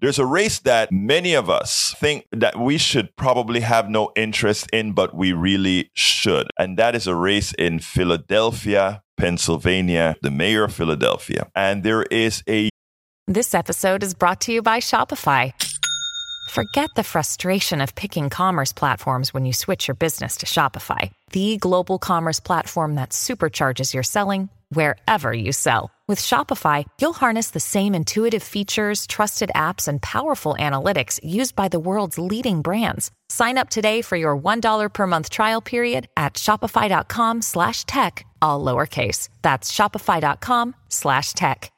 There's a race that many of us think that we should probably have no interest in, but we really should. And that is a race in Philadelphia, Pennsylvania, the mayor of Philadelphia. And there is a This episode is brought to you by Shopify. Forget the frustration of picking commerce platforms when you switch your business to Shopify, the global commerce platform that supercharges your selling wherever you sell. With Shopify, you'll harness the same intuitive features, trusted apps, and powerful analytics used by the world's leading brands. Sign up today for your $1 per month trial period at shopify.com slash tech, all lowercase. That's shopify.com slash tech.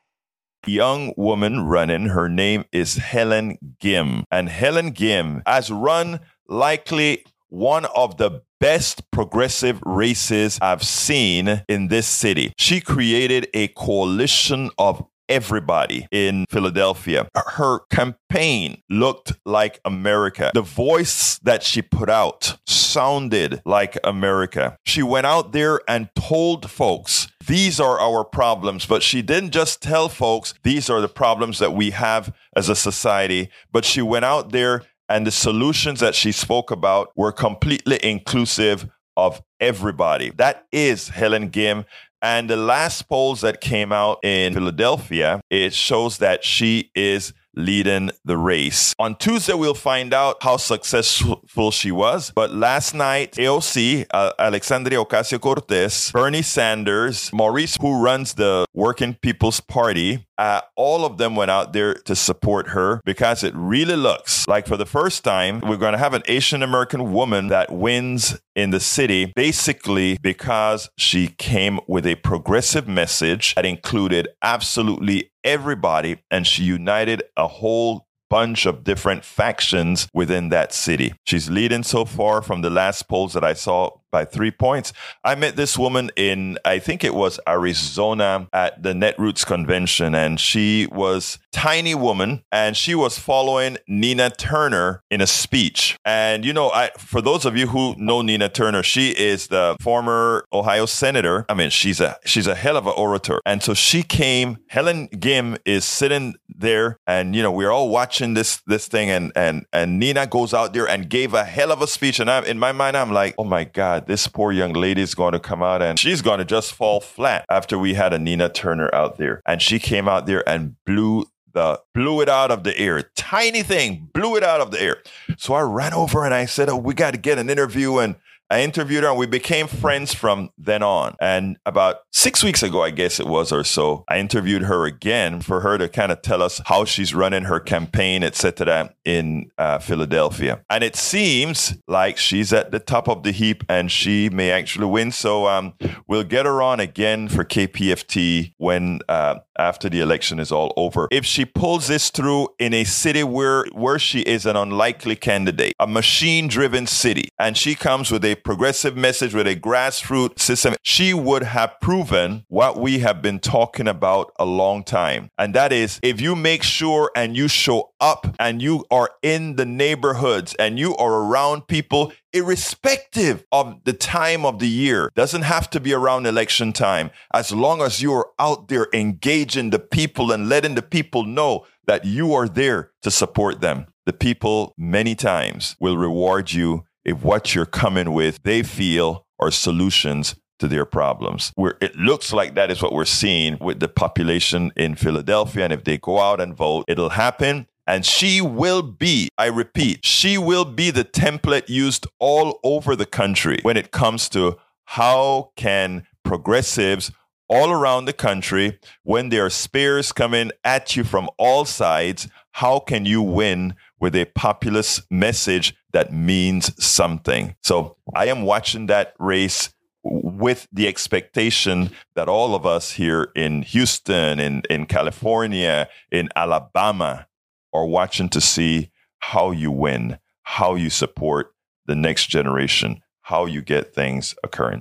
young woman running. Her name is Helen Gym. And Helen Gym has run likely one of the best progressive races I've seen in this city. She created a coalition of everybody in Philadelphia. Her campaign looked like America. The voice that she put out sounded like America. She went out there and told folks these are our problems. But she didn't just tell folks these are the problems that we have as a society, but she went out there and the solutions that she spoke about were completely inclusive of everybody. That is Helen Gym. And the last polls that came out in Philadelphia, it shows that she is leading the race. On Tuesday, we'll find out how successful she was. But last night, AOC, uh, Alexandria Ocasio Cortez, Bernie Sanders, Maurice, who runs the Working People's Party, uh, all of them went out there to support her because it really looks like for the first time, we're going to have an Asian American woman that wins in the city, basically because she came with a progressive message that included absolutely everybody and she united a whole bunch of different factions within that city. She's leading so far from the last polls that I saw by three points. I met this woman in, I think it was Arizona at the Netroots convention, and she was tiny woman, and she was following Nina Turner in a speech. And you know, I for those of you who know Nina Turner, she is the former Ohio senator. I mean, she's a she's a hell of an orator, and so she came. Helen Gym is sitting there, and you know, we're all watching this this thing, and and and Nina goes out there and gave a hell of a speech, and I'm in my mind, I'm like, oh my god this poor young lady is going to come out and she's going to just fall flat after we had a Nina Turner out there. And she came out there and blew the blew it out of the air. Tiny thing, blew it out of the air. So I ran over and I said, Oh, we got to get an interview. And I interviewed her and we became friends from then on. And about six weeks ago, I guess it was or so, I interviewed her again for her to kind of tell us how she's running her campaign, etc., in uh, Philadelphia. And it seems like she's at the top of the heap and she may actually win. So um, we'll get her on again for KPFT when uh, after the election is all over. If she pulls this through in a city where where she is an unlikely candidate, a machine-driven city, and she comes with a progressive message with a grassroots system, she would have proven what we have been talking about a long time. And that is if you make sure and you show up and you are in the neighborhoods and you are around people irrespective of the time of the year doesn't have to be around election time as long as you're out there engaging the people and letting the people know that you are there to support them the people many times will reward you if what you're coming with they feel are solutions to their problems. Where it looks like that is what we're seeing with the population in Philadelphia. And if they go out and vote, it'll happen. And she will be, I repeat, she will be the template used all over the country when it comes to how can progressives all around the country, when there are spears coming at you from all sides, how can you win with a populist message that means something? So I am watching that race with the expectation that all of us here in Houston, in, in California, in Alabama are watching to see how you win, how you support the next generation, how you get things occurring.